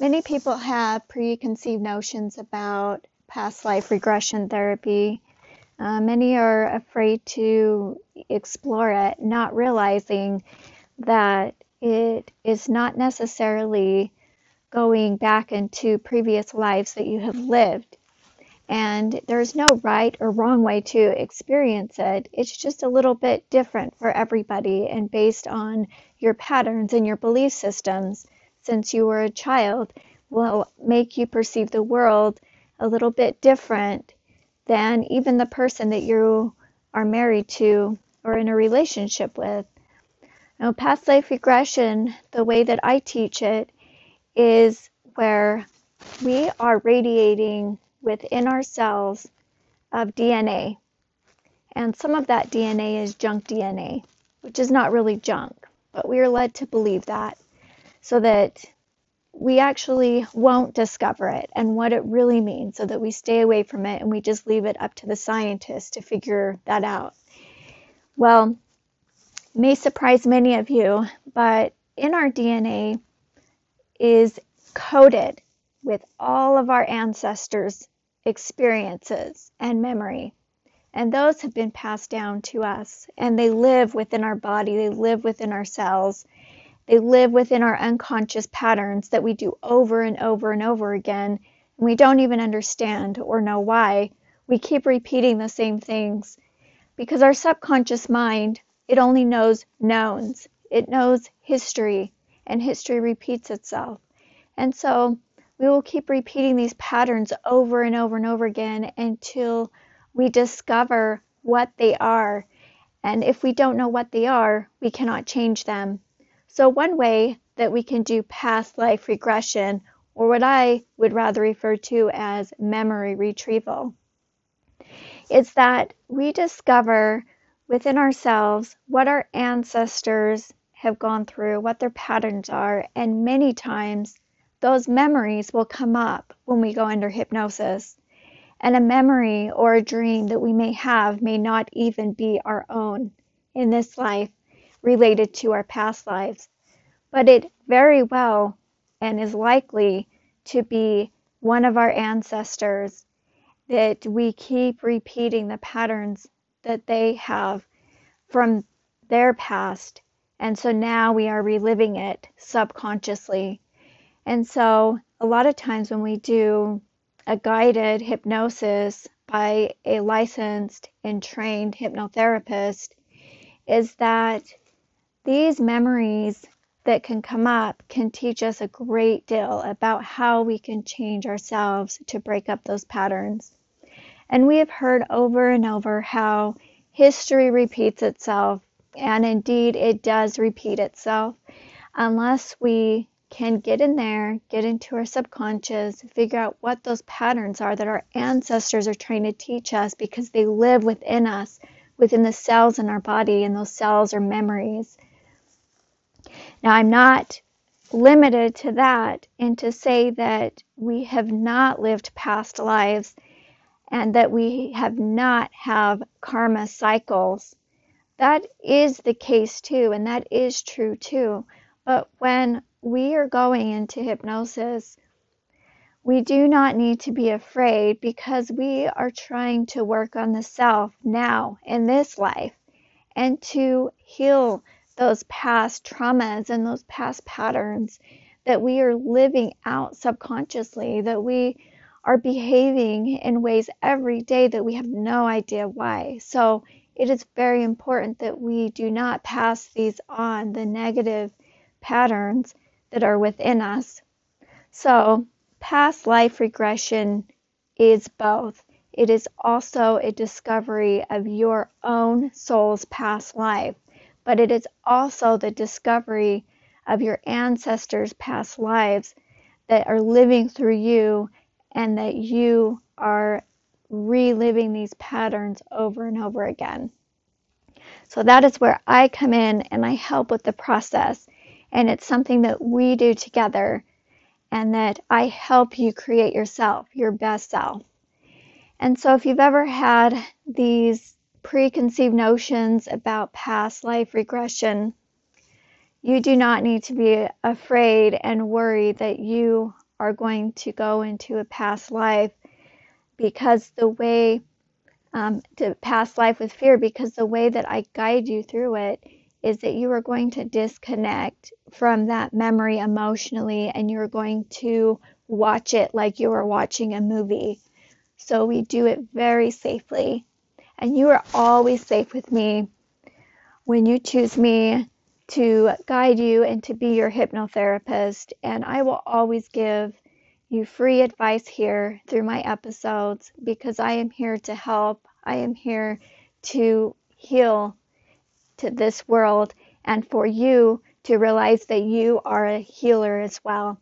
Many people have preconceived notions about past life regression therapy. Uh, many are afraid to explore it, not realizing that it is not necessarily going back into previous lives that you have lived. And there's no right or wrong way to experience it. It's just a little bit different for everybody and based on your patterns and your belief systems since you were a child will make you perceive the world a little bit different than even the person that you are married to or in a relationship with. Now, past life regression, the way that I teach it, is where we are radiating within ourselves of DNA. And some of that DNA is junk DNA, which is not really junk, but we are led to believe that so that we actually won't discover it and what it really means so that we stay away from it and we just leave it up to the scientists to figure that out. Well, may surprise many of you, but in our DNA is coded with all of our ancestors' experiences and memory. And those have been passed down to us, and they live within our body, they live within our cells, they live within our unconscious patterns that we do over and over and over again, and we don't even understand or know why. We keep repeating the same things because our subconscious mind, it only knows knowns. It knows history, and history repeats itself. And so we will keep repeating these patterns over and over and over again until we discover what they are. And if we don't know what they are, we cannot change them. So, one way that we can do past life regression, or what I would rather refer to as memory retrieval, is that we discover within ourselves what our ancestors have gone through, what their patterns are, and many times those memories will come up when we go under hypnosis. And a memory or a dream that we may have may not even be our own in this life related to our past lives, but it very well and is likely to be one of our ancestors that we keep repeating the patterns that they have from their past. And so now we are reliving it subconsciously and so, a lot of times when we do a guided hypnosis by a licensed and trained hypnotherapist, is that these memories that can come up can teach us a great deal about how we can change ourselves to break up those patterns. And we have heard over and over how history repeats itself, and indeed it does repeat itself unless we can get in there, get into our subconscious, figure out what those patterns are that our ancestors are trying to teach us because they live within us, within the cells in our body, and those cells are memories. Now, I'm not limited to that, and to say that we have not lived past lives and that we have not have karma cycles. That is the case too, and that is true too. But when we are going into hypnosis, we do not need to be afraid because we are trying to work on the self now in this life and to heal those past traumas and those past patterns that we are living out subconsciously, that we are behaving in ways every day that we have no idea why. So it is very important that we do not pass these on, the negative patterns, that are within us. So, past life regression is both. It is also a discovery of your own soul's past life, but it is also the discovery of your ancestors' past lives that are living through you and that you are reliving these patterns over and over again. So that is where I come in and I help with the process and it's something that we do together and that I help you create yourself, your best self. And so if you've ever had these preconceived notions about past life regression, you do not need to be afraid and worried that you are going to go into a past life because the way um, to past life with fear, because the way that I guide you through it is that you are going to disconnect from that memory emotionally and you're going to watch it like you are watching a movie. So we do it very safely. And you are always safe with me when you choose me to guide you and to be your hypnotherapist. And I will always give you free advice here through my episodes because I am here to help. I am here to heal to this world and for you to realize that you are a healer as well.